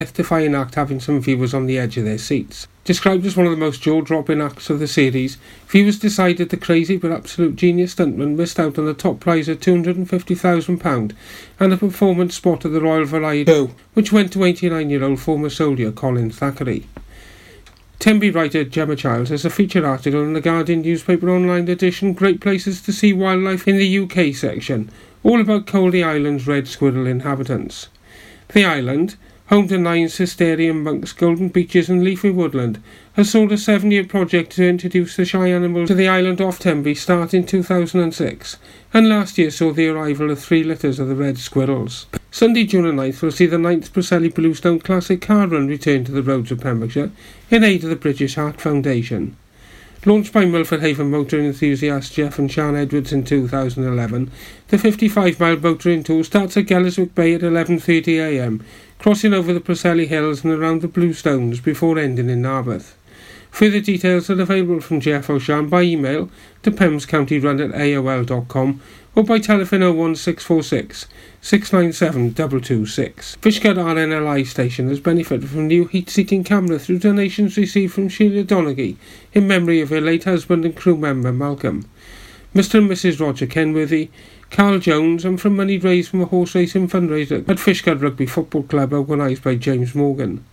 death-defying act having some viewers on the edge of their seats. Described as one of the most jaw-dropping acts of the series, viewers decided the crazy but absolute genius stuntman missed out on the top prize of £250,000 and a performance spot at the Royal Variety Show, which went to 89-year-old former soldier Colin Thackeray. Tenby writer Gemma Childs has a feature article in the Guardian newspaper online edition Great Places to See Wildlife in the UK section, all about Caldey Island's red squirrel inhabitants. The island, home to nine Cistercian monks, golden beaches and leafy woodland, has sold a seven-year project to introduce the shy animals to the island off Tenby starting 2006, and last year saw the arrival of three litters of the red squirrels. Sunday, June 9th, will see the 9th Preseli Bluestone Classic car run return to the roads of Pembrokeshire in aid of the British Heart Foundation. Launched by Milford Haven motor enthusiasts Jeff and Sean Edwards in 2011, the 55-mile motoring tour starts at Gelliswick Bay at 11.30am, crossing over the Preseli Hills and around the Bluestones before ending in Narberth. Further details are available from Jeff O'Shan by email to pemscountyrun at aol.com or by telephone 01646 697 226. Fishguard RNLI station has benefited from new heat-seeking camera through donations received from Sheila Donaghy in memory of her late husband and crew member Malcolm. Mr. and Mrs. Roger Kenworthy, Carl Jones, and from money raised from a horse racing fundraiser at Fishguard Rugby Football Club organised by James Morgan.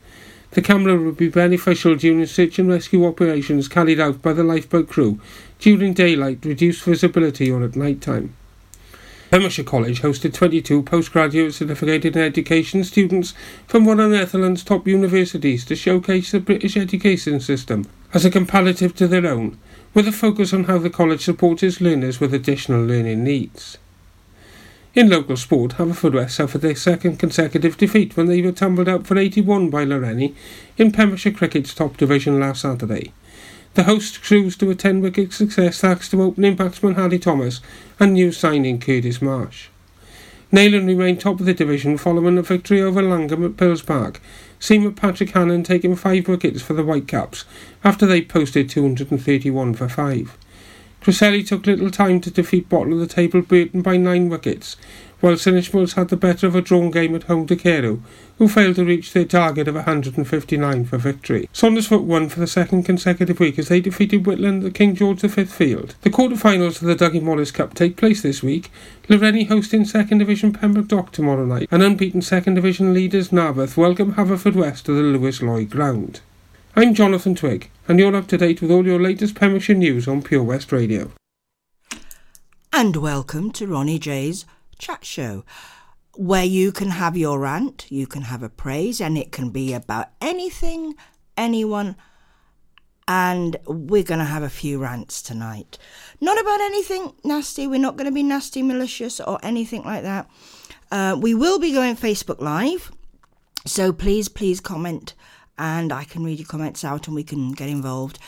The camera will be beneficial during search and rescue operations carried out by the lifeboat crew during daylight, reduced visibility, or at night time. Pembrokeshire College hosted 22 postgraduate certificated in education students from one of Netherlands' top universities to showcase the British education system as a comparative to their own, with a focus on how the college supports its learners with additional learning needs. In local sport, Haverfordwest suffered their second consecutive defeat when they were tumbled out for 81 by Lawrenny in Pembrokeshire Cricket's top division last Saturday. The host cruised to a 10 wicket success thanks to opening batsman Harry Thomas and new signing Curtis Marsh. Neyland remained top of the division following a victory over Llangwm at Pills Park, seamer Patrick Hannon taking five wickets for the Whitecaps after they posted 231 for five. Preseli took little time to defeat bottom of the table Burton by nine wickets, while St Ishmaels had the better of a drawn game at home to Carew, who failed to reach their target of 159 for victory. Saundersfoot won for the second consecutive week as they defeated Whitland at King George V field. The quarter-finals of the Dougie Morris Cup take place this week, Lawrenny hosting second division Pembroke Dock tomorrow night, and unbeaten second division leaders Narberth welcome Haverfordwest to the Lewis Lloyd ground. I'm Jonathan Twig, and you're up to date with all your latest Pembrokeshire news on Pure West Radio. And welcome to Ronnie J's chat show where you can have your rant, you can have a praise, and it can be about anything, anyone. And we're going to have a few rants tonight. Not about anything nasty. We're not going to be nasty, malicious, or anything like that. Uh, we will be going Facebook Live. So please, please comment, and I can read your comments out and we can get involved.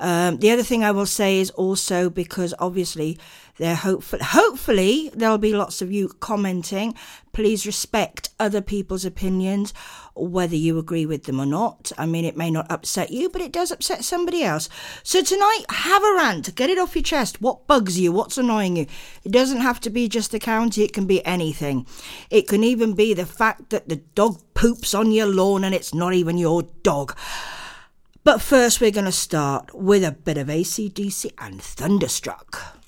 Um, the other thing I will say is also because obviously there hopefully hopefully there'll be lots of you commenting. Please respect other people's opinions, whether you agree with them or not. I mean, it may not upset you, but it does upset somebody else. So tonight, have a rant. Get it off your chest. What bugs you? What's annoying you? It doesn't have to be just the county. It can be anything. It can even be the fact that the dog poops on your lawn and it's not even your dog. But first, we're going to start with a bit of ACDC and Thunderstruck.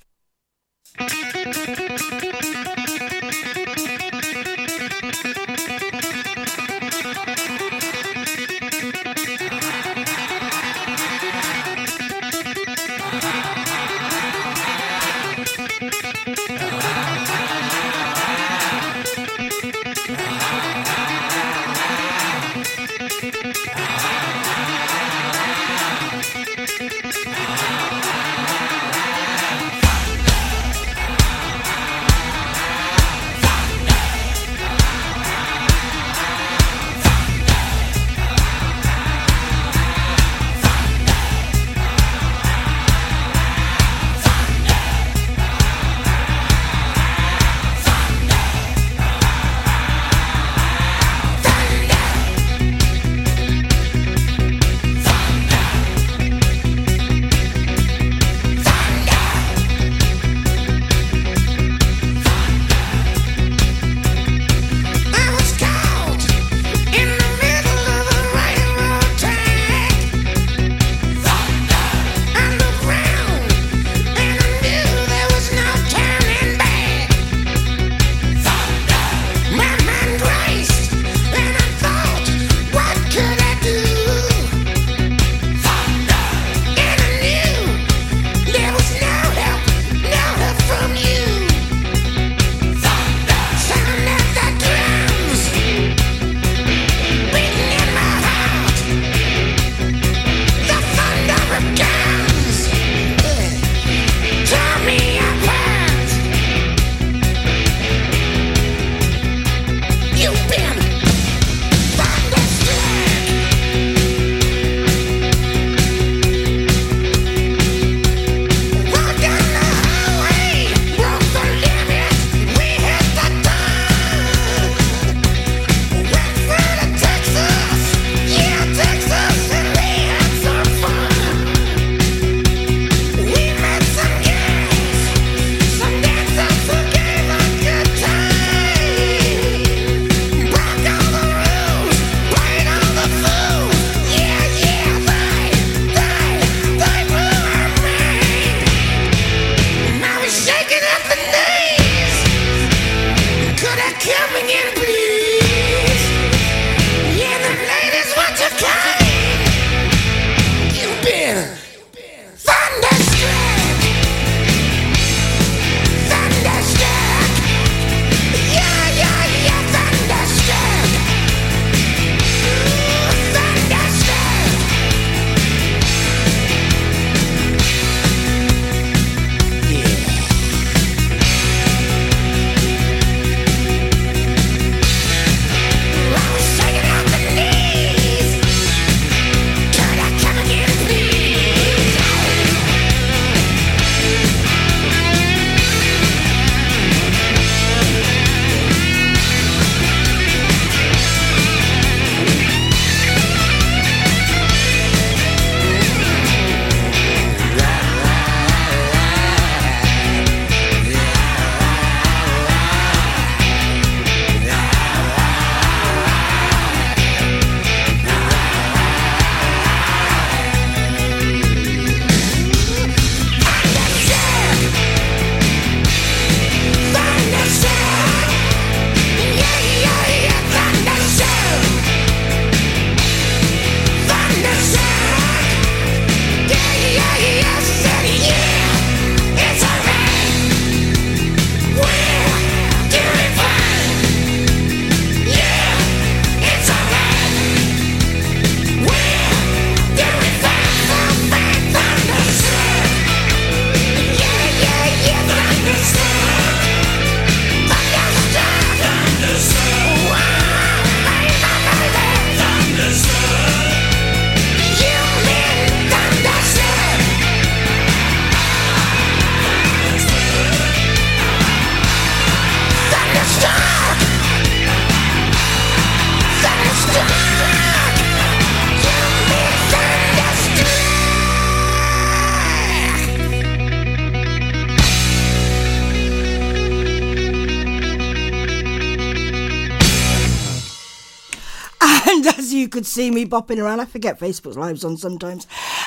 See me bopping around. I forget Facebook's lives on sometimes.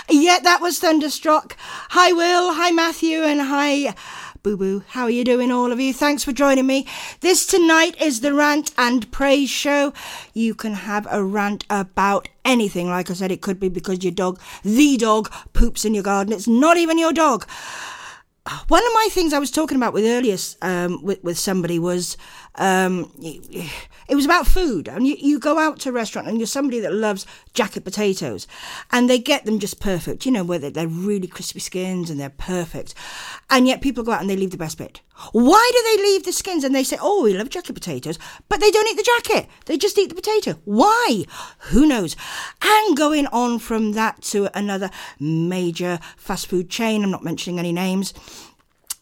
Yeah, that was Thunderstruck. Hi, Will. Hi, Matthew. And hi, Boo Boo. How are you doing, all of you? Thanks for joining me. This tonight is the Rant and Praise Show. You can have a rant about anything. Like I said, it could be because your dog, the dog, poops in your garden. It's not even your dog. One of my things I was talking about with earlier um, with, with somebody was um, it was about food. And you, you go out to a restaurant and you're somebody that loves jacket potatoes and they get them just perfect, you know, where they're really crispy skins and they're perfect. And yet people go out and they leave the best bit. Why do they leave the skins? And they say, oh, we love jacket potatoes, but they don't eat the jacket. They just eat the potato. Why? Who knows? And going on from that to another major fast food chain, I'm not mentioning any names.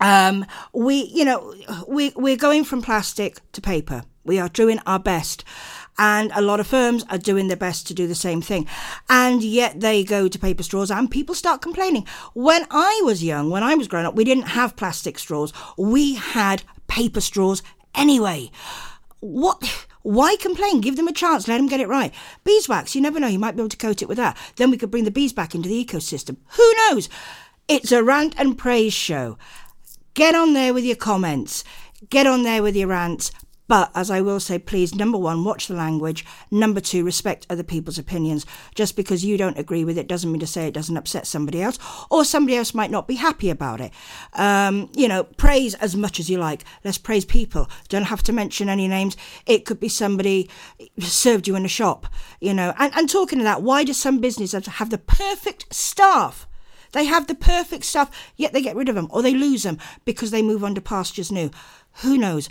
Um, we, you know, we, we're going from plastic to paper. We are doing our best. And a lot of firms are doing their best to do the same thing. And yet they go to paper straws and people start complaining. When I was young, when I was growing up, we didn't have plastic straws. We had paper straws anyway. What? Why complain? Give them a chance. Let them get it right. Beeswax, you never know. You might be able to coat it with that. Then we could bring the bees back into the ecosystem. Who knows? It's a rant and praise show. Get on there with your comments. Get on there with your rants. But as I will say, please, number one, watch the language. Number two, respect other people's opinions. Just because you don't agree with it doesn't mean to say it doesn't upset somebody else, or somebody else might not be happy about it. Um, you know, praise as much as you like. Let's praise people. Don't have to mention any names. It could be somebody served you in a shop, you know. And, and talking to that, why do some businesses have the perfect staff? They have the perfect stuff, yet they get rid of them or they lose them because they move on to pastures new. Who knows?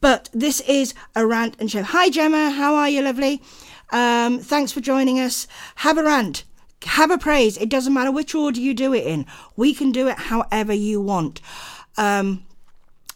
But this is a rant and show. Hi, Gemma. How are you, lovely? Um, thanks for joining us. Have a rant. Have a praise. It doesn't matter which order you do it in. We can do it however you want. Um,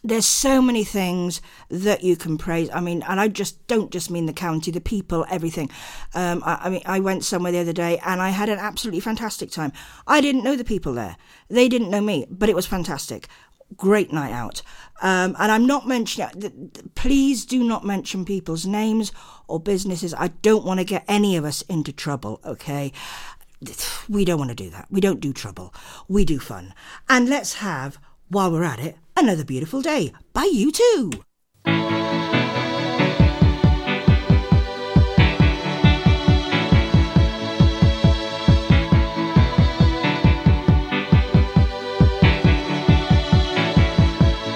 there's so many things that you can praise. I mean, and I just don't just mean the county, the people, everything. Um, I, I, mean, I went somewhere the other day and I had an absolutely fantastic time. I didn't know the people there, they didn't know me, but it was fantastic. Great night out. Um, and I'm not mentioning, please do not mention people's names or businesses. I don't want to get any of us into trouble, okay? We don't want to do that. We don't do trouble. We do fun. And let's have, while we're at it, Another Beautiful Day by U2.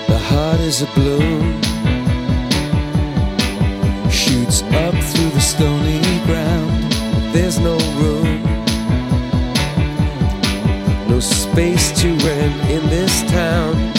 The heart is a balloon, shoots up through the stony ground. There's no room, no space to rent in this town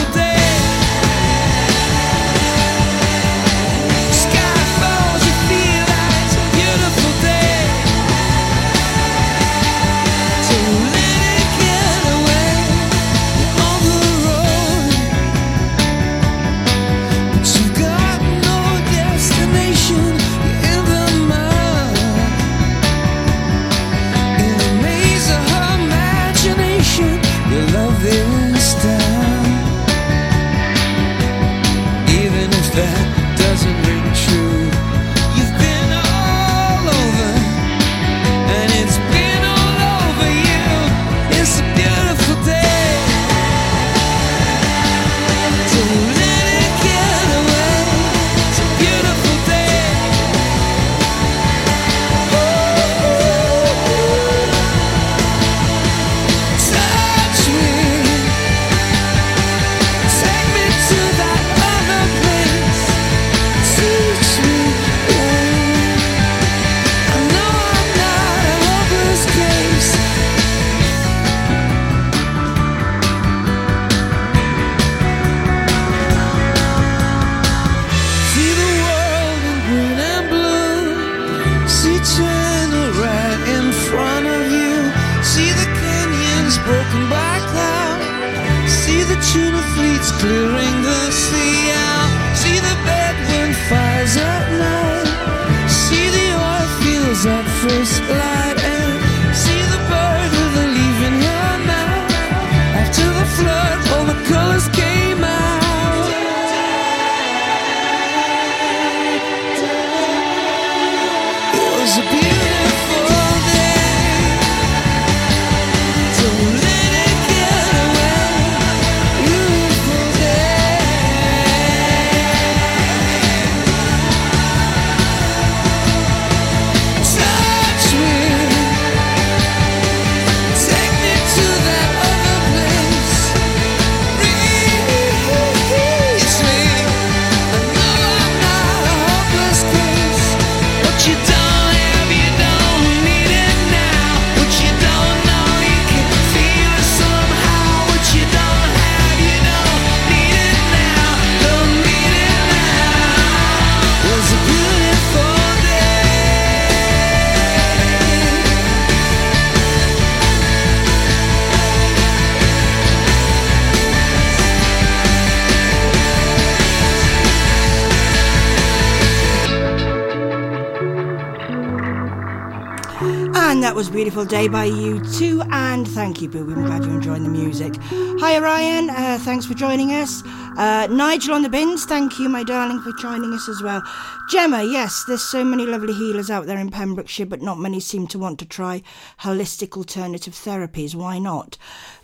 That was a Beautiful Day by you too. And thank you, Boo. I'm glad you're enjoying the music. Hi, Ryan. Uh, thanks for joining us. Uh, Nigel on the bins. Thank you, my darling, for joining us as well. Gemma, yes, there's so many lovely healers out there in Pembrokeshire, but not many seem to want to try holistic alternative therapies. Why not?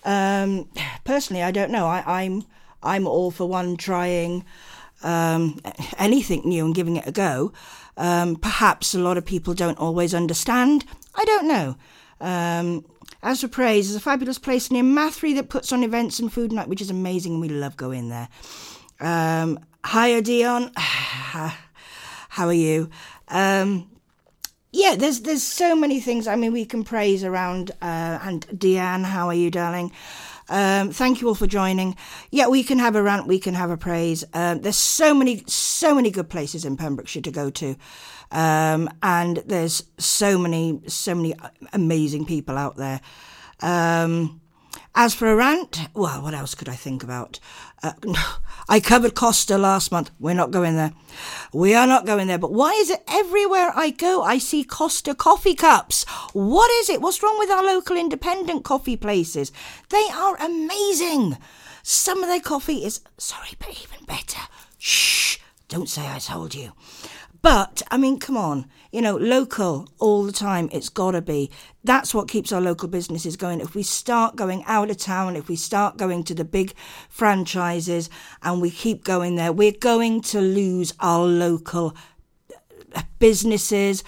Um, personally, I don't know. I, I'm I'm all for one trying um, anything new and giving it a go. Um, perhaps a lot of people don't always understand. I don't know. Um, as for Praise, it's a fabulous place near Mathry that puts on events and food night, which is amazing, and we love going there. Um, hi, Dion. How are you? Um, yeah, there's there's so many things. I mean, we can praise around. Uh, and Deanne, how are you, darling? Um, thank you all for joining. Yeah, we can have a rant, we can have a praise. Um, there's so many, so many good places in Pembrokeshire to go to, um, and there's so many, so many amazing people out there. Um, as for a rant, well, what else could I think about? Uh, I covered Costa last month. We're not going there. We are not going there. But why is it everywhere I go, I see Costa coffee cups? What is it? What's wrong with our local independent coffee places? They are amazing. Some of their coffee is, sorry, but even better. Shh, don't say I told you. But, I mean, come on, you know, local all the time, it's gotta be. That's what keeps our local businesses going. If we start going out of town, if we start going to the big franchises and we keep going there, we're going to lose our local uh, businesses,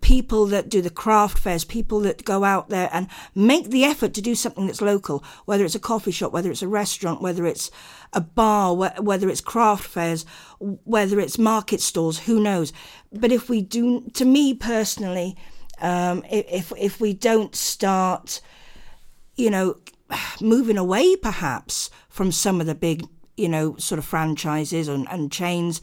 people that do the craft fairs, people that go out there and make the effort to do something that's local, whether it's a coffee shop, whether it's a restaurant, whether it's a bar, wh- whether it's craft fairs, whether it's market stalls, who knows. But if we do, to me personally, um, if if we don't start, you know, moving away perhaps from some of the big you know, sort of franchises and, and chains,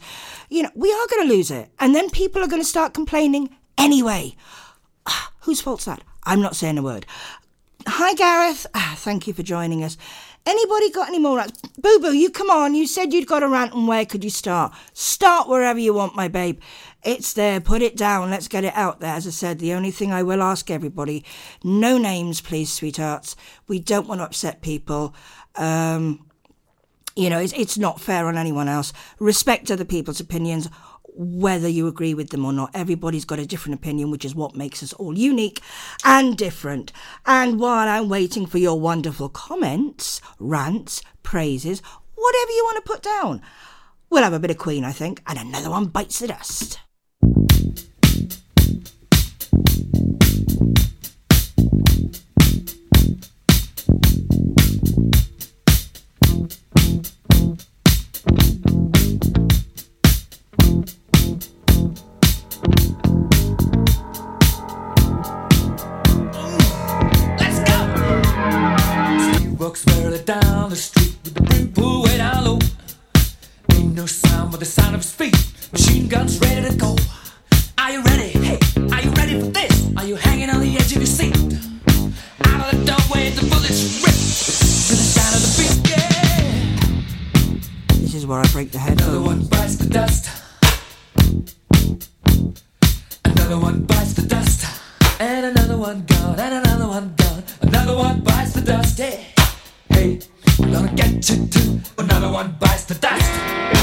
you know, we are going to lose it. And then people are going to start complaining anyway. Whose fault's that? I'm not saying a word. Hi, Gareth. Ah, Thank you for joining us. Anybody got any more rants? Boo Boo, you come on. You said you'd got a rant, and where could you start? Start wherever you want, my babe. It's there. Put it down. Let's get it out there. As I said, the only thing I will ask everybody no names, please, sweethearts. We don't want to upset people. Um, you know, it's, it's not fair on anyone else. Respect other people's opinions, whether you agree with them or not. Everybody's got a different opinion, which is what makes us all unique and different. And while I'm waiting for your wonderful comments, rants, praises, whatever you want to put down, we'll have a bit of Queen, I think, and another one bites the dust. Down the street with the brim pulled way down low. Ain't no sound but the sound of speed. Machine guns ready to go. Are you ready? Hey, are you ready for this? Are you hanging on the edge of your seat? Out of the doorway, the bullets rip to the sound of the beat. Yeah. before I break the headphones. Another one bites the dust. Another one bites the dust. And another one gone. And another one gone. Another one bites the dust. Hey, I'm gonna get you too. Another one bites the dust.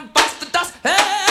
One bites the dust. Hey!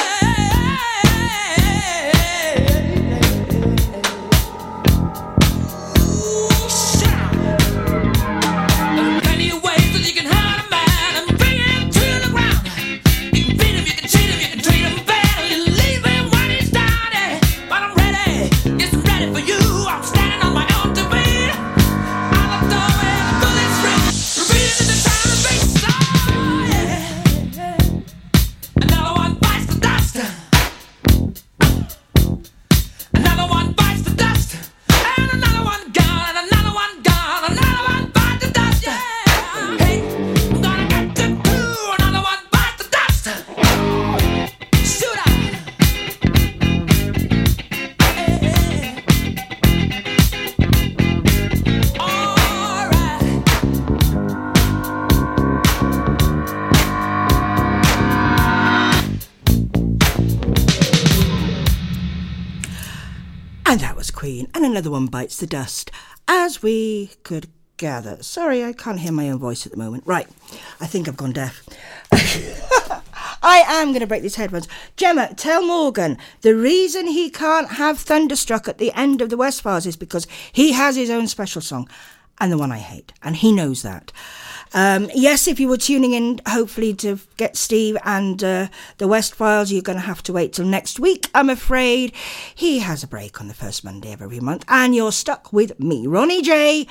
Another one bites the dust, as we could gather. Sorry, I can't hear my own voice at the moment. Right, I think I've gone deaf. I am going to break these headphones. Gemma, tell Morgan the reason he can't have Thunderstruck at the end of the West Files is because he has his own special song and the one I hate, and he knows that. Um, yes, if you were tuning in, hopefully to get Steve and uh, the West Files, you're going to have to wait till next week. I'm afraid he has a break on the first Monday of every month, and you're stuck with me, Ronnie J.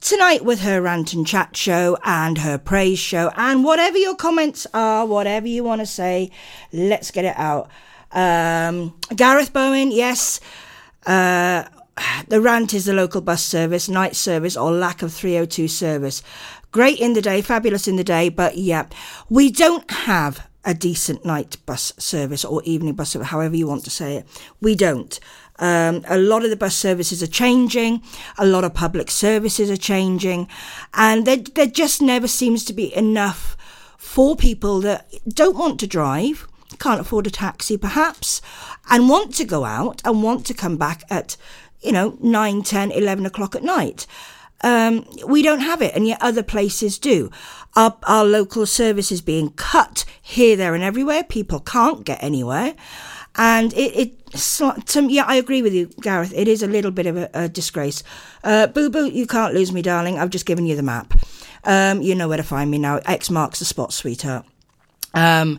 Tonight with her rant and chat show and her praise show, and whatever your comments are, whatever you want to say, let's get it out. Um, Gareth Bowen, yes. Uh, the rant is the local bus service, night service, or lack of 302 service. Great in the day, fabulous in the day, but yeah, we don't have a decent night bus service or evening bus service, however you want to say it. We don't. Um, a lot of the bus services are changing. A lot of public services are changing, and there, there just never seems to be enough for people that don't want to drive, can't afford a taxi perhaps, and want to go out and want to come back at, you know, 9, 10, 11 o'clock at night. Um, we don't have it, and yet other places do. Our, our local service is being cut here, there, and everywhere. People can't get anywhere. And it, it to, yeah, I agree with you, Gareth. It is a little bit of a, a disgrace. Uh, boo boo, you can't lose me, darling. I've just given you the map. Um, you know where to find me now. X marks the spot, sweetheart. Um,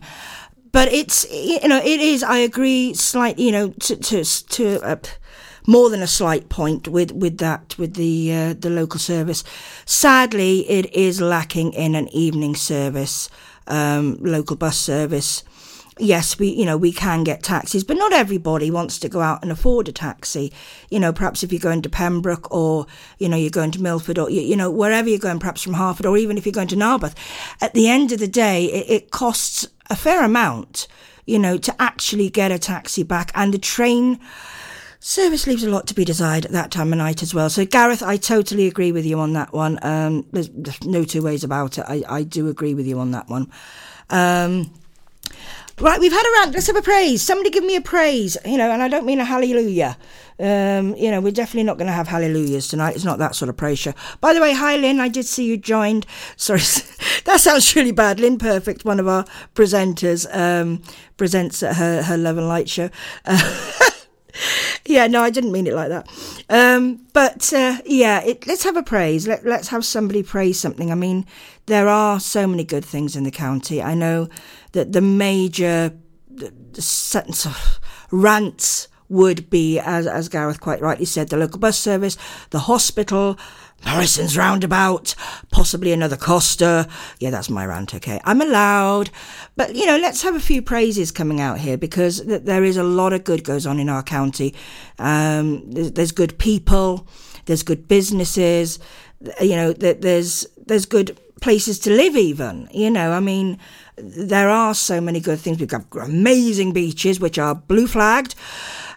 but it's you know it is. I agree. slightly. you know, to to to. Uh, more than a slight point with, with that with the uh, the local service. Sadly, it is lacking in an evening service, um, local bus service. yes, we, you know, we can get taxis, but not everybody wants to go out and afford a taxi. You know, perhaps if you're going to Pembroke or, you know, you're going to Milford or, you, you know, wherever you're going, perhaps from Harford or even if you're going to Narberth, at the end of the day, it, it costs a fair amount, you know, to actually get a taxi back and the train, Service leaves a lot to be desired at that time of night as well. So, Gareth, I totally agree with you on that one. Um, there's, there's, no two ways about it. I, I do agree with you on that one. Um, right, we've had a rant. Let's have a praise. Somebody give me a praise. You know, and I don't mean a hallelujah. Um, you know, we're definitely not going to have hallelujahs tonight. It's not that sort of show. By the way, hi Lynn. I did see you joined. Sorry, that sounds really bad. Lynn Perfect, one of our presenters, um, presents at her her Love and Light show. Uh, yeah, no, I didn't mean it like that. Um, but uh, yeah, it, let's have a praise. Let, let's have somebody praise something. I mean, there are so many good things in the county. I know that the major the, the rants would be, as, as Gareth quite rightly said, the local bus service, the hospital, Morrison's roundabout, possibly another Costa. Yeah, that's my rant, okay. I'm allowed. But, you know, let's have a few praises coming out here because th- there is a lot of good goes on in our county. Um, there's, there's, good people, there's good businesses, you know, th- there's, there's good places to live even, you know, I mean, there are so many good things. We've got amazing beaches, which are blue flagged.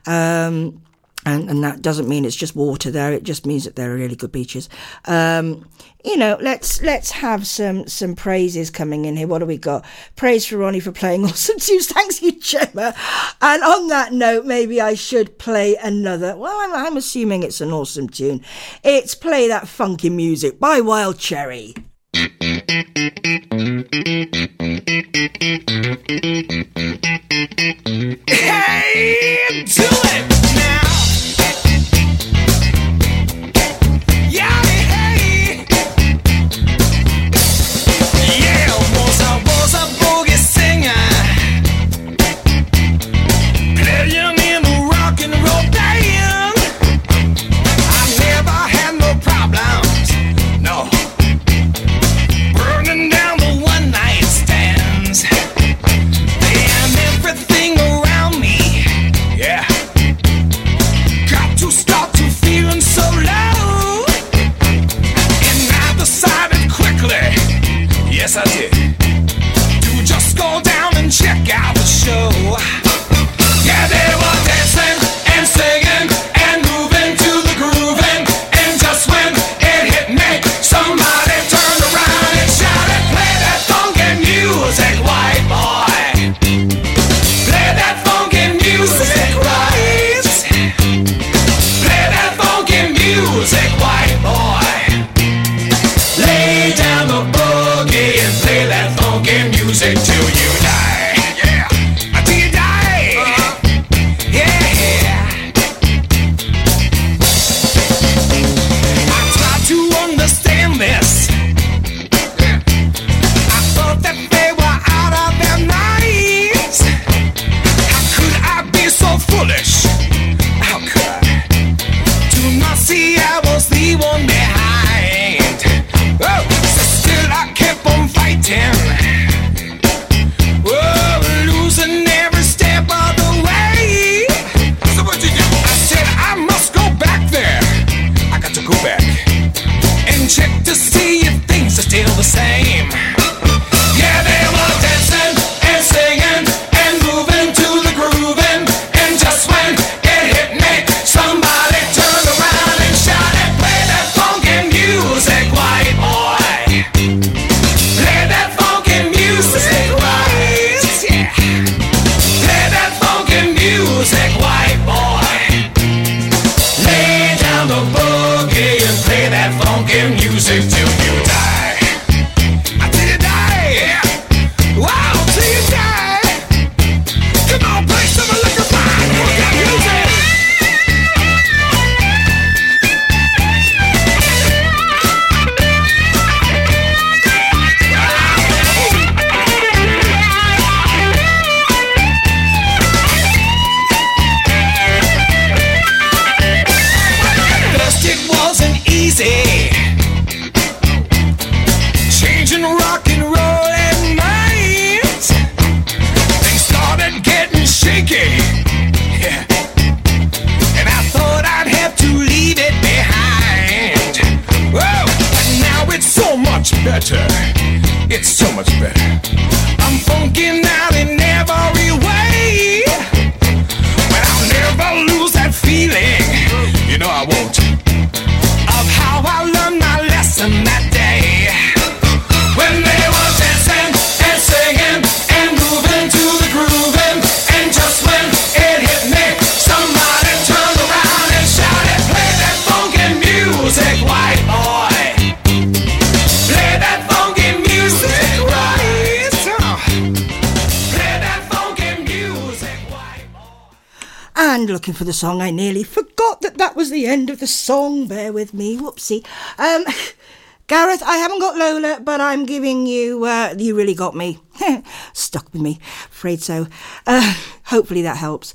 Um, and, and that doesn't mean it's just water there. It just means that there are really good beaches. Um, you know, let's let's have some some praises coming in here. What do we got? Praise for Ronnie for playing awesome tunes. Thanks you, Gemma. And on that note, maybe I should play another. Well, I'm, I'm assuming it's an awesome tune. It's play that funky music by Wild Cherry. Hey, do it! better. Song, I nearly forgot that that was the end of the song. Bear with me. Whoopsie. Um, Gareth, I haven't got Lola, but I'm giving you. Uh, you really got me. Stuck with me. Afraid so. Uh, hopefully that helps.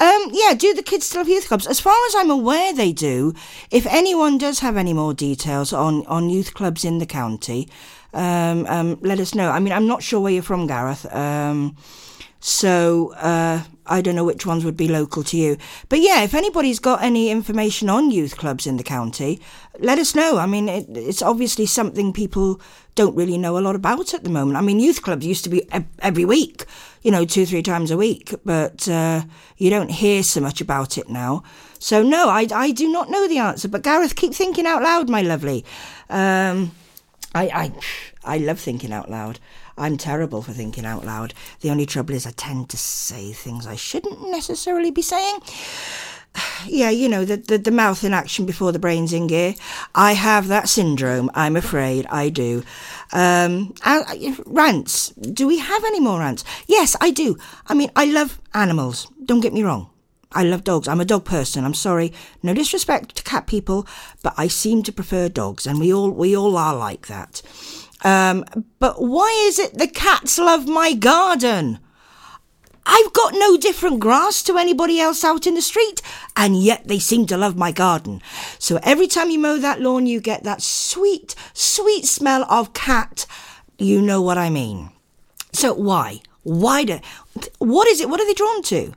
Um, yeah, do the kids still have youth clubs? As far as I'm aware, they do. If anyone does have any more details on, on youth clubs in the county, um, um, let us know. I mean, I'm not sure where you're from, Gareth. Um, so uh, I don't know which ones would be local to you. But yeah, if anybody's got any information on youth clubs in the county, let us know. I mean, it, it's obviously something people don't really know a lot about at the moment. I mean, youth clubs used to be every week, you know, two, three times a week, but uh, you don't hear so much about it now. So no, I, I do not know the answer. But Gareth, keep thinking out loud, my lovely. Um, I, I, I love thinking out loud. I'm terrible for thinking out loud. The only trouble is I tend to say things I shouldn't necessarily be saying. Yeah, you know, the, the, the mouth in action before the brain's in gear. I have that syndrome, I'm afraid. I do. Um, I, rants. Do we have any more rants? Yes, I do. I mean, I love animals. Don't get me wrong. I love dogs. I'm a dog person. I'm sorry. No disrespect to cat people, but I seem to prefer dogs, and we all we all are like that. Um, but why is it the cats love my garden? I've got no different grass to anybody else out in the street, and yet they seem to love my garden. So every time you mow that lawn, you get that sweet, sweet smell of cat. You know what I mean. So why? Why do? What is it? What are they drawn to?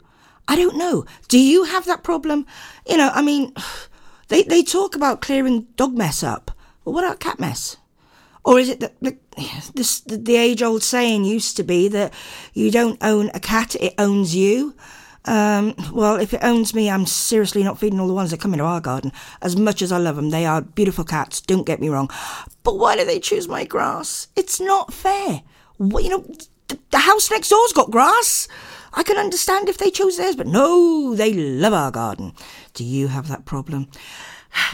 I don't know. Do you have that problem? You know, I mean, they they talk about clearing dog mess up, but what about cat mess? Or is it that the, this, the age old saying used to be that you don't own a cat, it owns you? Um, well, if it owns me, I'm seriously not feeding all the ones that come into our garden. As much as I love them, they are beautiful cats, don't get me wrong. But why do they choose my grass? It's not fair. What, you know, the, the house next door's got grass. I can understand if they chose theirs, but no, they love our garden. Do you have that problem?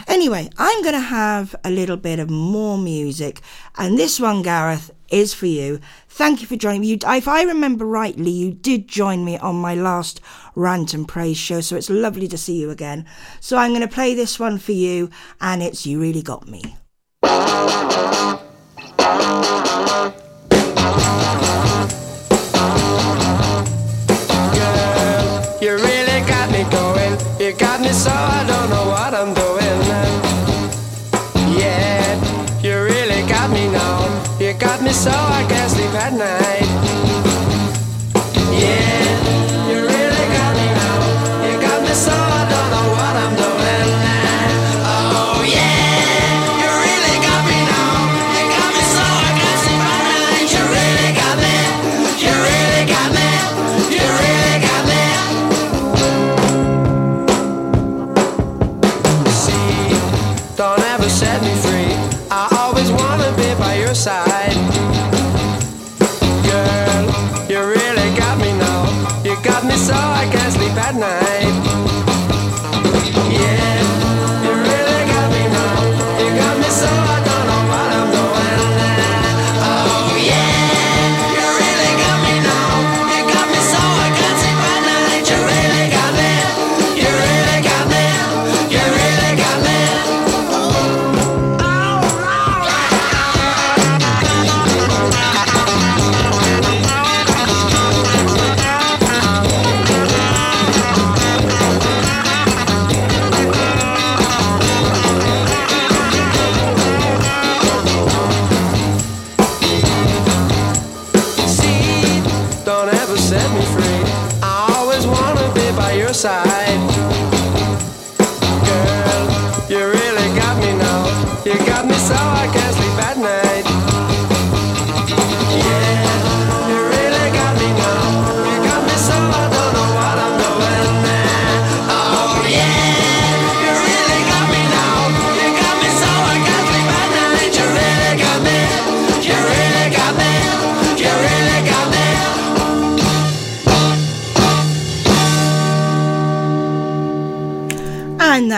Anyway, I'm going to have a little bit of more music, and this one, Gareth, is for you. Thank you for joining me. You, if I remember rightly, you did join me on my last rant and praise show, so it's lovely to see you again. So I'm going to play this one for you, and it's You Really Got Me. So I can't sleep at night.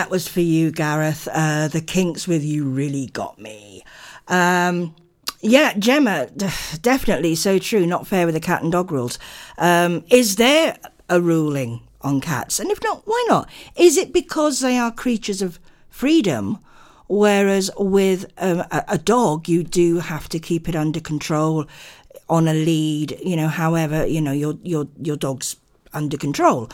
That was for you, Gareth. Uh, the kinks with you really got me. Um, yeah, Gemma, definitely so true. Not fair with the cat and dog rules. Um, is there a ruling on cats? And if not, why not? Is it because they are creatures of freedom? Whereas with um, a, a dog, you do have to keep it under control on a lead, you know, however, you know, your, your, your dog's under control.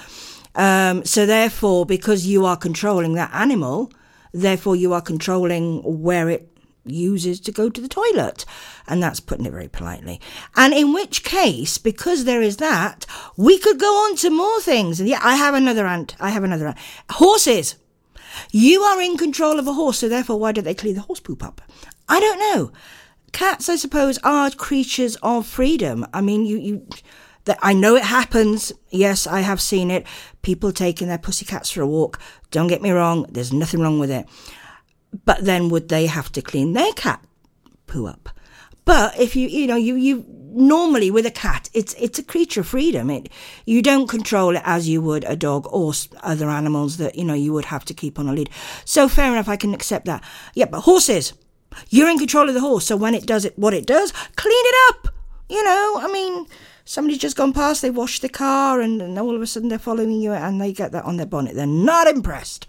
Um, so therefore, because you are controlling that animal, therefore you are controlling where it uses to go to the toilet. And that's putting it very politely. And in which case, because there is that, we could go on to more things. And yeah, I have another ant. I have another ant. Horses. You are in control of a horse, so therefore, why don't they clean the horse poop up? I don't know. Cats, I suppose, are creatures of freedom. I mean, you, you, that I know it happens. Yes, I have seen it. People taking their pussycats for a walk. Don't get me wrong. There's nothing wrong with it. But then would they have to clean their cat poo up? But if you, you know, you, you normally with a cat, it's, it's a creature of freedom. It, you don't control it as you would a dog or other animals that, you know, you would have to keep on a lead. So fair enough. I can accept that. Yeah, but horses, you're in control of the horse. So when it does it, what it does, clean it up. You know, I mean, somebody's just gone past, they washed the car, and, and all of a sudden they're following you and they get that on their bonnet. They're not impressed.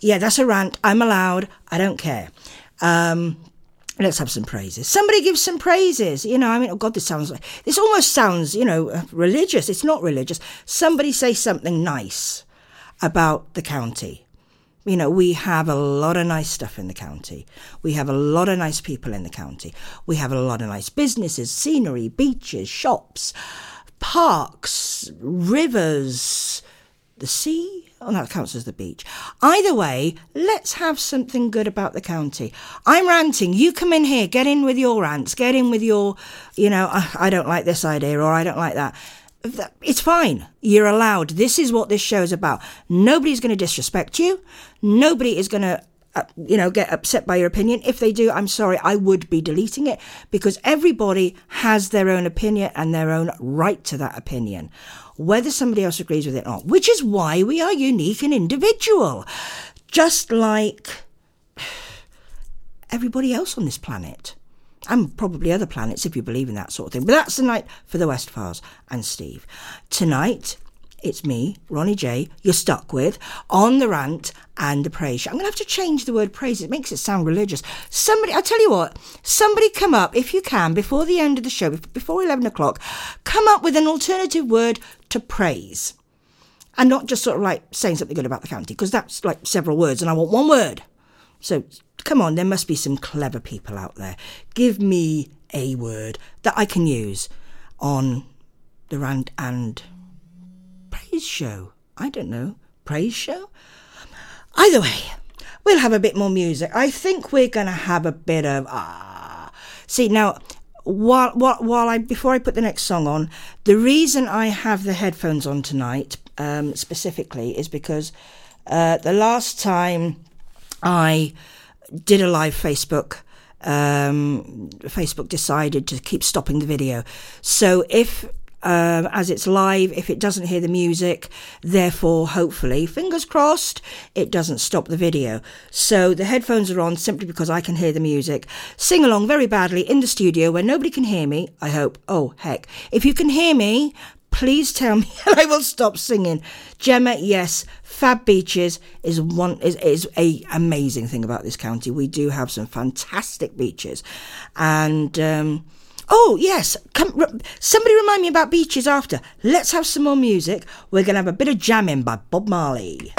Yeah, that's a rant. I'm allowed. I don't care. Um, let's have some praises. Somebody give some praises. You know, I mean, oh God, this sounds like, this almost sounds, you know, uh, religious. It's not religious. Somebody say something nice about the county you know, we have a lot of nice stuff in the county. We have a lot of nice people in the county. We have a lot of nice businesses, scenery, beaches, shops, parks, rivers, the sea. Oh, that counts as the beach. Either way, let's have something good about the county. I'm ranting. You come in here, get in with your rants, get in with your, you know, ah, I don't like this idea or I don't like that it's fine. You're allowed. This is what this show is about. Nobody's going to disrespect you. Nobody is going to, uh, you know, get upset by your opinion. If they do, I'm sorry. I would be deleting it because everybody has their own opinion and their own right to that opinion, whether somebody else agrees with it or not, which is why we are unique and individual. Just like everybody else on this planet and probably other planets if you believe in that sort of thing. But that's the night for the Westphalia and Steve. Tonight, it's me, Ronnie J, you're stuck with on the rant and the praise show. I'm going to have to change the word praise. It makes it sound religious. Somebody, I tell you what, somebody come up, if you can, before the end of the show, before 11 o'clock, come up with an alternative word to praise. And not just sort of like saying something good about the county, because that's like several words, and I want one word. So come on, there must be some clever people out there. Give me a word that I can use on the rant and praise show. I don't know. Praise show? Either way, we'll have a bit more music. I think we're going to have a bit of ah. See now, while while while I before I put the next song on, the reason I have the headphones on tonight um, specifically is because uh, the last time I did a live Facebook. Um, Facebook decided to keep stopping the video. So if um, as it's live, if it doesn't hear the music, therefore, hopefully, fingers crossed, it doesn't stop the video. So the headphones are on simply because I can hear the music. Sing along very badly in the studio where nobody can hear me, I hope. Oh, heck. If you can hear me, please tell me and I will stop singing. Gemma, yes, Fab Beaches is one is, is a amazing thing about this county. We do have some fantastic beaches. And um, oh yes, come, somebody remind me about beaches after. Let's have some more music. We're going to have a bit of jamming by Bob Marley.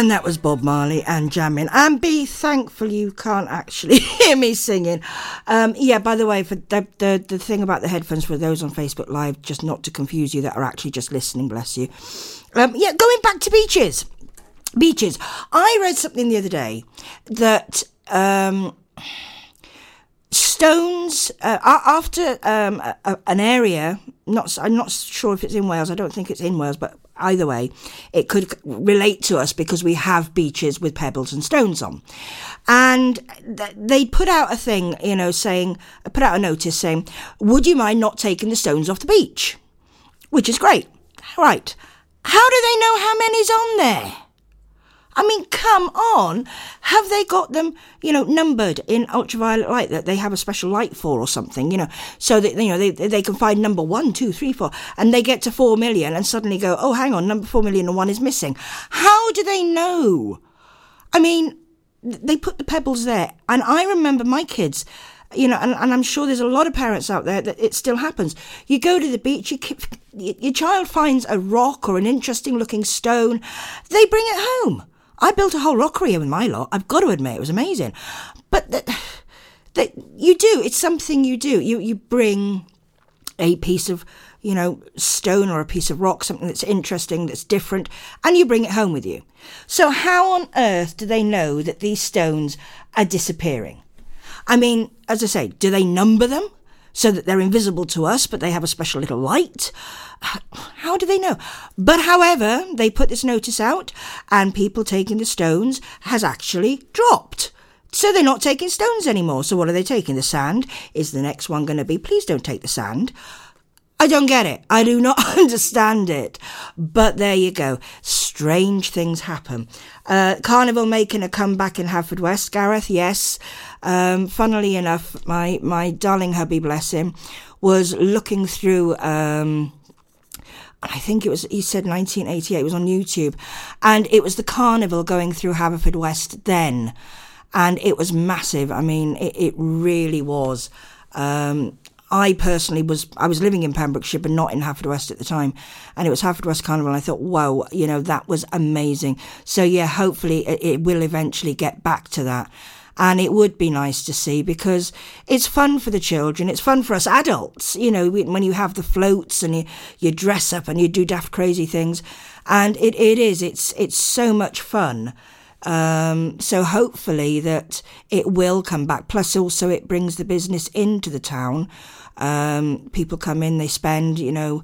And that was Bob Marley and jamming. And be thankful you can't actually hear me singing. Um, yeah, by the way, for the, the, the thing about the headphones for those on Facebook Live, just not to confuse you that are actually just listening, bless you. Um, yeah, going back to beaches. Beaches. I read something the other day that um, stones uh, after um, a, an area. Not, I'm not sure if it's in Wales. I don't think it's in Wales, but either way, it could relate to us because we have beaches with pebbles and stones on. And th- they put out a thing, you know, saying, put out a notice saying, would you mind not taking the stones off the beach? Which is great. Right. How do they know how many's on there? I mean, come on. Have they got them, you know, numbered in ultraviolet light that they have a special light for or something, you know, so that, you know, they, they can find number one, two, three, four, and they get to four million and suddenly go, oh, hang on, number four million and one is missing. How do they know? I mean, they put the pebbles there. And I remember my kids, you know, and, and I'm sure there's a lot of parents out there that it still happens. You go to the beach, you keep, your child finds a rock or an interesting looking stone, they bring it home. I built a whole rockery in my lot. I've got to admit, it was amazing. But that, that you do, it's something you do. You, you bring a piece of, you know, stone or a piece of rock, something that's interesting, that's different, and you bring it home with you. So how on earth do they know that these stones are disappearing? I mean, as I say, do they number them so that they're invisible to us, but they have a special little light? How do they know? But however, they put this notice out, and people taking the stones has actually dropped. So they're not taking stones anymore. So what are they taking? The sand? Is the next one going to be, please don't take the sand? I don't get it. I do not understand it. But there you go. Strange things happen. Uh, Carnival making a comeback in Haverfordwest. Gareth, yes. Um, funnily enough, my, my darling hubby, bless him, was looking through. Um, I think it was, he said 1988, it was on YouTube. And it was the carnival going through Haverfordwest then. And it was massive. I mean, it, it really was. Um, I personally was, I was living in Pembrokeshire, but not in Haverfordwest at the time. And it was Haverfordwest Carnival. And I thought, whoa, you know, that was amazing. So yeah, hopefully it, it will eventually get back to that and it would be nice to see because it's fun for the children. It's fun for us adults, you know, when you have the floats and you, you dress up and you do daft crazy things. And it, it is, it's, it's so much fun. Um, so hopefully that it will come back. Plus also it brings the business into the town. Um, people come in, they spend, you know,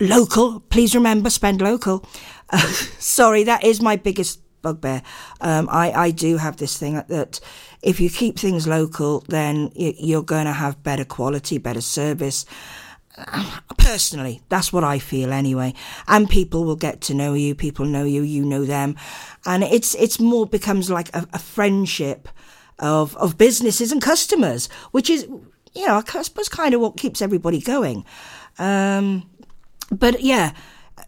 local. Please remember, spend local. Uh, sorry, that is my biggest bugbear. Um, I, I do have this thing that if you keep things local, then you're going to have better quality, better service. Personally, that's what I feel anyway. And people will get to know you. People know you. You know them, and it's it's more becomes like a, a friendship of of businesses and customers, which is you know I suppose kind of what keeps everybody going. Um, but yeah,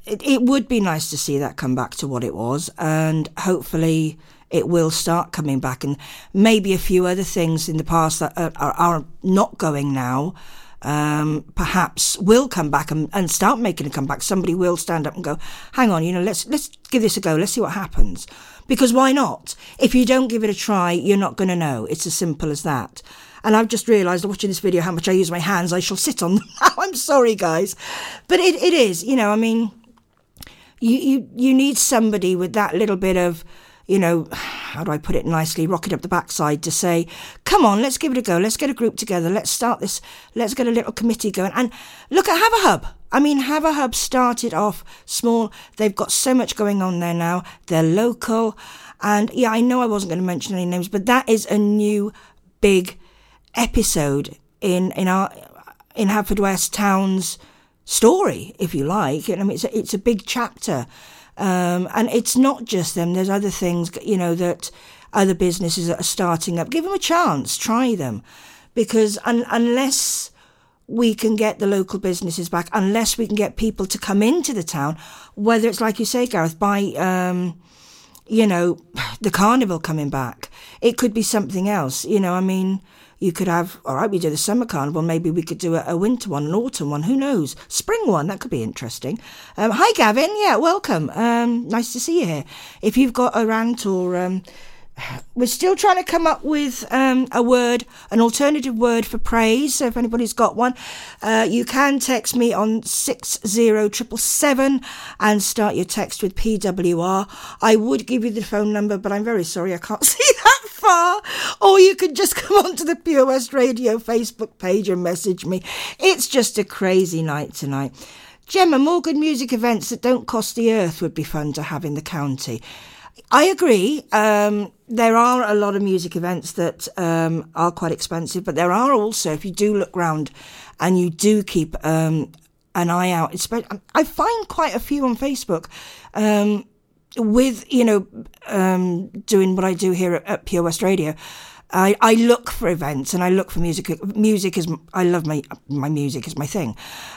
it, it would be nice to see that come back to what it was, and hopefully it will start coming back. And maybe a few other things in the past that are, are, are not going now. Um, perhaps will come back and, and, start making a comeback. Somebody will stand up and go, "Hang on, you know, let's let's give this a go. Let's see what happens." Because why not? If you don't give it a try, you're not going to know. It's as simple as that. And I've just realised watching this video how much I use my hands. I shall sit on them. I'm sorry, guys, but it, it is. You know, I mean, you, you, you need somebody with that little bit of, you know, how do I put it nicely, rocket up the backside to say, come on, let's give it a go. Let's get a group together. Let's start this. Let's get a little committee going. And look at HaverHub. I mean, HaverHub started off small. They've got so much going on there now. They're local. And yeah, I know I wasn't going to mention any names, but that is a new big episode in, in our, in Haverfordwest Town's story, if you like. And I mean, it's a, it's a big chapter. Um, and it's not just them. There's other things, you know, that other businesses that are starting up. Give them a chance. Try them. Because un- unless we can get the local businesses back, unless we can get people to come into the town, whether it's like you say, Gareth, by, um, you know, the carnival coming back, it could be something else. You know, I mean, you could have, all right, we do the summer carnival, maybe we could do a, a winter one, an autumn one, who knows? Spring one, that could be interesting. Um, hi, Gavin. Yeah, welcome. Um, nice to see you here. If you've got a rant or um, we're still trying to come up with um, a word, an alternative word for praise. So if anybody's got one, uh, you can text me on six zero triple seven and start your text with PWR. I would give you the phone number, but I'm very sorry I can't see far. Or you could just come onto the Pure West Radio Facebook page and message me. It's just a crazy night tonight. Gemma, more good music events that don't cost the earth would be fun to have in the county. I agree. Um, there are a lot of music events that um, are quite expensive, but there are also, if you do look round and you do keep um, an eye out, I find quite a few on Facebook um, with, you know, um, doing what I do here at, at Pure West Radio. I, I look for events and I look for music. Music is I love my my music is my thing,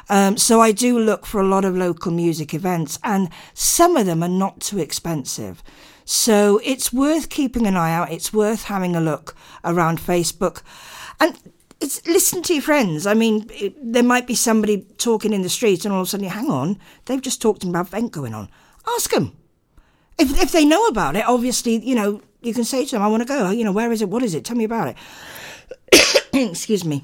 um, so I do look for a lot of local music events, and some of them are not too expensive. So it's worth keeping an eye out. It's worth having a look around Facebook, and it's listen to your friends. I mean, it, there might be somebody talking in the street, and all of a sudden, you hang on, they've just talked about event going on. Ask them if if they know about it. Obviously, you know you can say to them, "I want to go." You know, where is it? What is it? Tell me about it. Excuse me.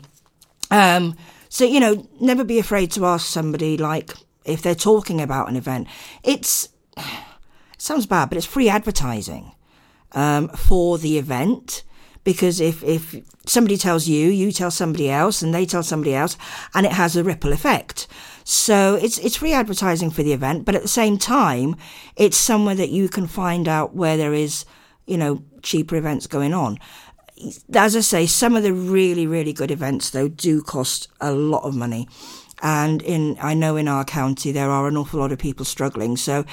Um, so you know, never be afraid to ask somebody like if they're talking about an event. It's sounds bad, but it's free advertising um, for the event. Because if, if somebody tells you, you tell somebody else, and they tell somebody else, and it has a ripple effect. So it's it's free advertising for the event, but at the same time, it's somewhere that you can find out where there is, you know, cheaper events going on. As I say, some of the really really good events though do cost a lot of money and in I know in our county there are an awful lot of people struggling. So,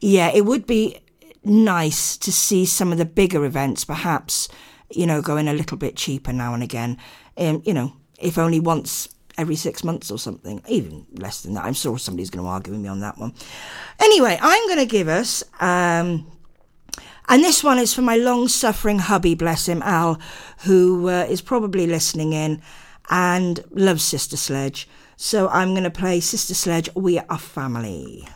yeah, it would be nice to see some of the bigger events, perhaps you know, going a little bit cheaper now and again. Um, you know, if only once every six months or something, even less than that. I'm sure somebody's going to argue with me on that one. Anyway, I'm going to give us. Um, and this one is for my long suffering hubby, bless him, Al, who uh, is probably listening in and loves Sister Sledge. So I'm going to play Sister Sledge, We Are Family.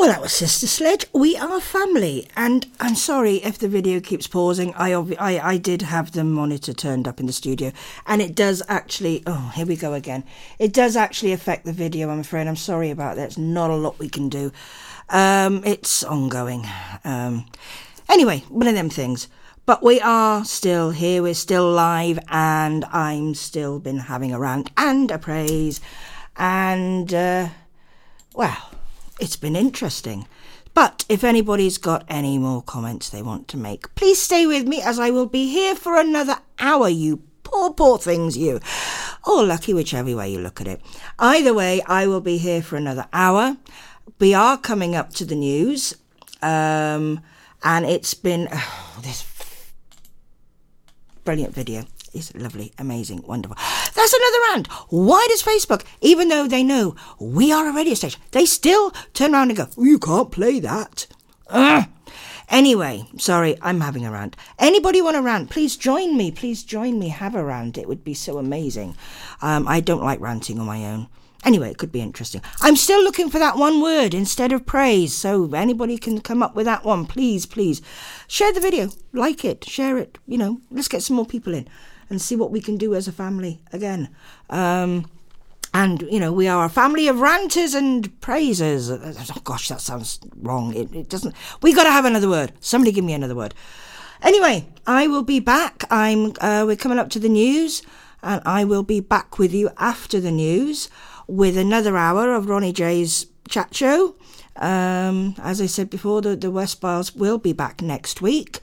Well, that was Sister Sledge. We are family, and I'm sorry if the video keeps pausing. I, I I did have the monitor turned up in the studio, and it does actually. Oh, here we go again. It does actually affect the video. I'm afraid. I'm sorry about that. It's not a lot we can do. Um, it's ongoing. Um, anyway, one of them things. But we are still here. We're still live, and I'm still been having a rant and a praise, and uh, well it's been interesting. But if anybody's got any more comments they want to make, please stay with me as I will be here for another hour, you poor, poor things, you. Or lucky, whichever way you look at it. Either way, I will be here for another hour. We are coming up to the news. Um, and it's been oh, this brilliant video is lovely, amazing, wonderful. That's another rant. Why does Facebook, even though they know we are a radio station, they still turn around and go, oh, you can't play that? Ugh. Anyway, sorry, I'm having a rant. Anybody want a rant? Please join me. Please join me. Have a rant. It would be so amazing. Um, I don't like ranting on my own. Anyway, it could be interesting. I'm still looking for that one word instead of praise, so anybody can come up with that one, please, please. Share the video, like it, share it. You know, let's get some more people in and see what we can do as a family again. Um, and you know we are a family of ranters and praisers. Oh gosh, that sounds wrong. It, it doesn't. We got to have another word. Somebody give me another word. Anyway, I will be back. I'm. Uh, we're coming up to the news, and I will be back with you after the news with another hour of Ronnie J's chat show. Um, as I said before, the, the West Biles will be back next week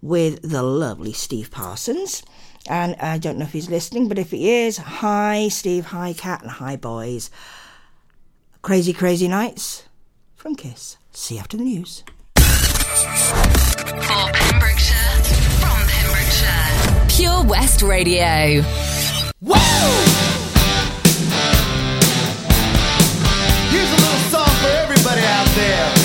with the lovely Steve Parsons. And uh, I don't know if he's listening, but if he is, hi, Steve, hi, Cat, and hi, boys. Crazy, crazy nights from Kiss. See you after the news. For Pembrokeshire, from Pembrokeshire, Pure West Radio. Woo! Here's a little song for everybody out there.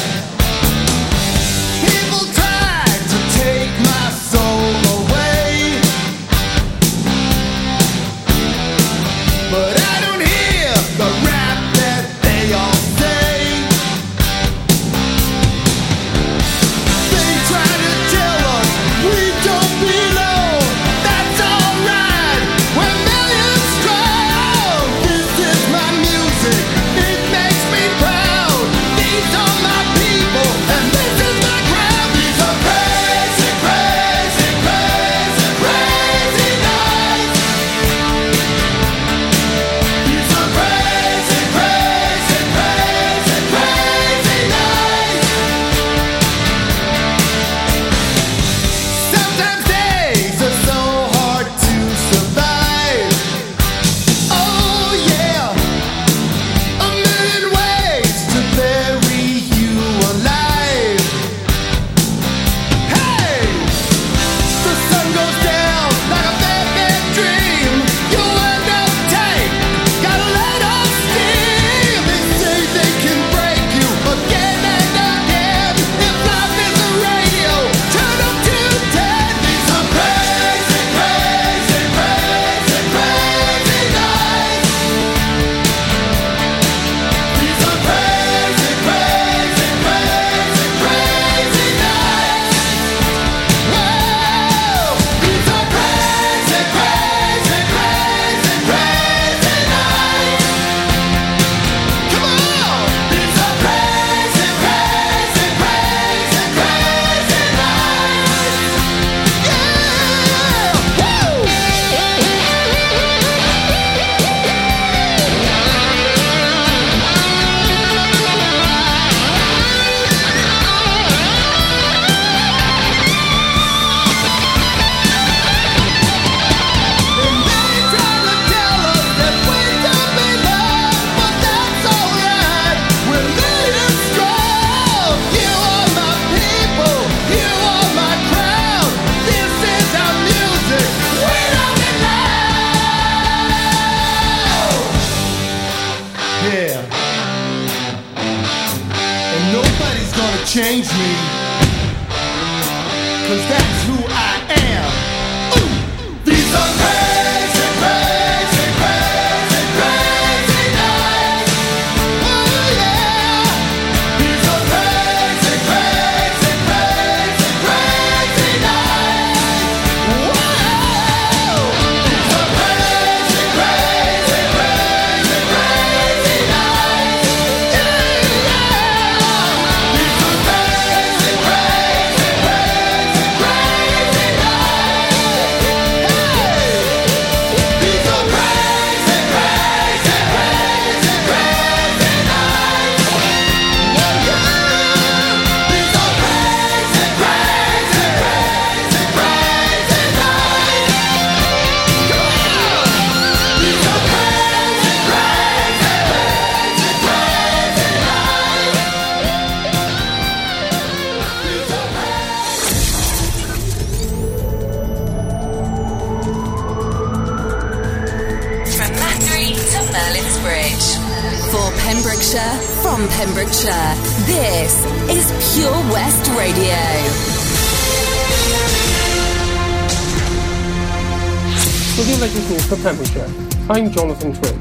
I'm Jonathan Twig.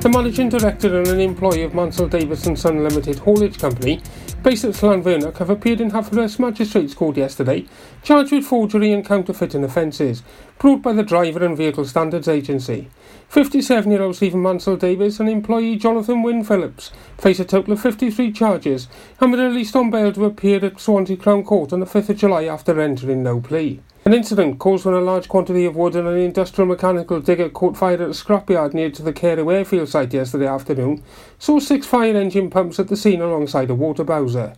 The managing director and an employee of Mansel Davies and Son Limited Haulage Company, based at Llanfyrnach, have appeared in Haverfordwest Magistrates Court yesterday, charged with forgery and counterfeiting offences, brought by the Driver and Vehicle Standards Agency. 57-year-old Stephen Mansel Davies and employee Jonathan Wynne Phillips face a total of 53 charges and were released on bail to appear at Swansea Crown Court on the 5th of July after entering no plea. An incident caused when a large quantity of wood and an industrial mechanical digger caught fire at a scrapyard near to the Carew airfield site yesterday afternoon saw six fire engine pumps at the scene alongside a water bowser.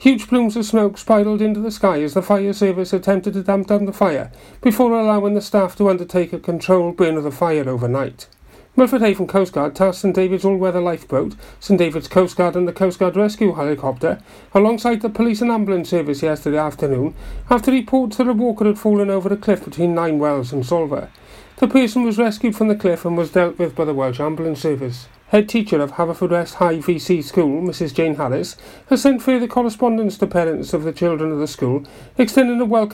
Huge plumes of smoke spiralled into the sky as the fire service attempted to damp down the fire before allowing the staff to undertake a controlled burn of the fire overnight. Milford Haven Coast Guard tasked St David's all-weather lifeboat, St David's Coast Guard and the Coast Guard Rescue Helicopter alongside the police and ambulance service yesterday afternoon after reports that a walker had fallen over a cliff between Nine Wells and Solva. The person was rescued from the cliff and was dealt with by the Welsh Ambulance Service. Head teacher of Haverfordwest High VC School, Mrs Jane Harris, has sent further correspondence to parents of the children of the school, extending a welcome